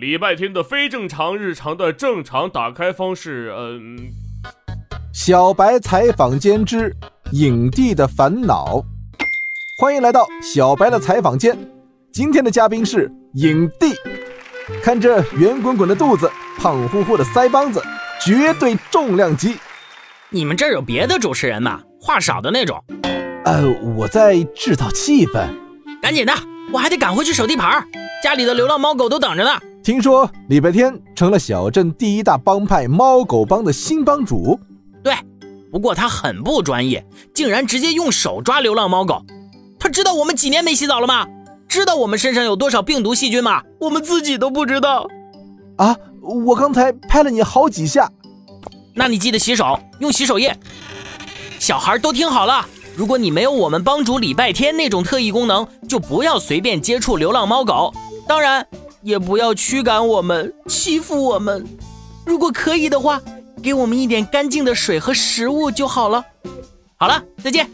礼拜天的非正常日常的正常打开方式，嗯，小白采访间之影帝的烦恼，欢迎来到小白的采访间。今天的嘉宾是影帝，看这圆滚滚的肚子，胖乎乎的腮帮子，绝对重量级。你们这儿有别的主持人吗？话少的那种。呃，我在制造气氛。赶紧的，我还得赶回去守地盘，家里的流浪猫狗都等着呢。听说礼拜天成了小镇第一大帮派猫狗帮的新帮主。对，不过他很不专业，竟然直接用手抓流浪猫狗。他知道我们几年没洗澡了吗？知道我们身上有多少病毒细菌吗？我们自己都不知道。啊，我刚才拍了你好几下。那你记得洗手，用洗手液。小孩都听好了，如果你没有我们帮主礼拜天那种特异功能，就不要随便接触流浪猫狗。当然。也不要驱赶我们，欺负我们。如果可以的话，给我们一点干净的水和食物就好了。好了，再见。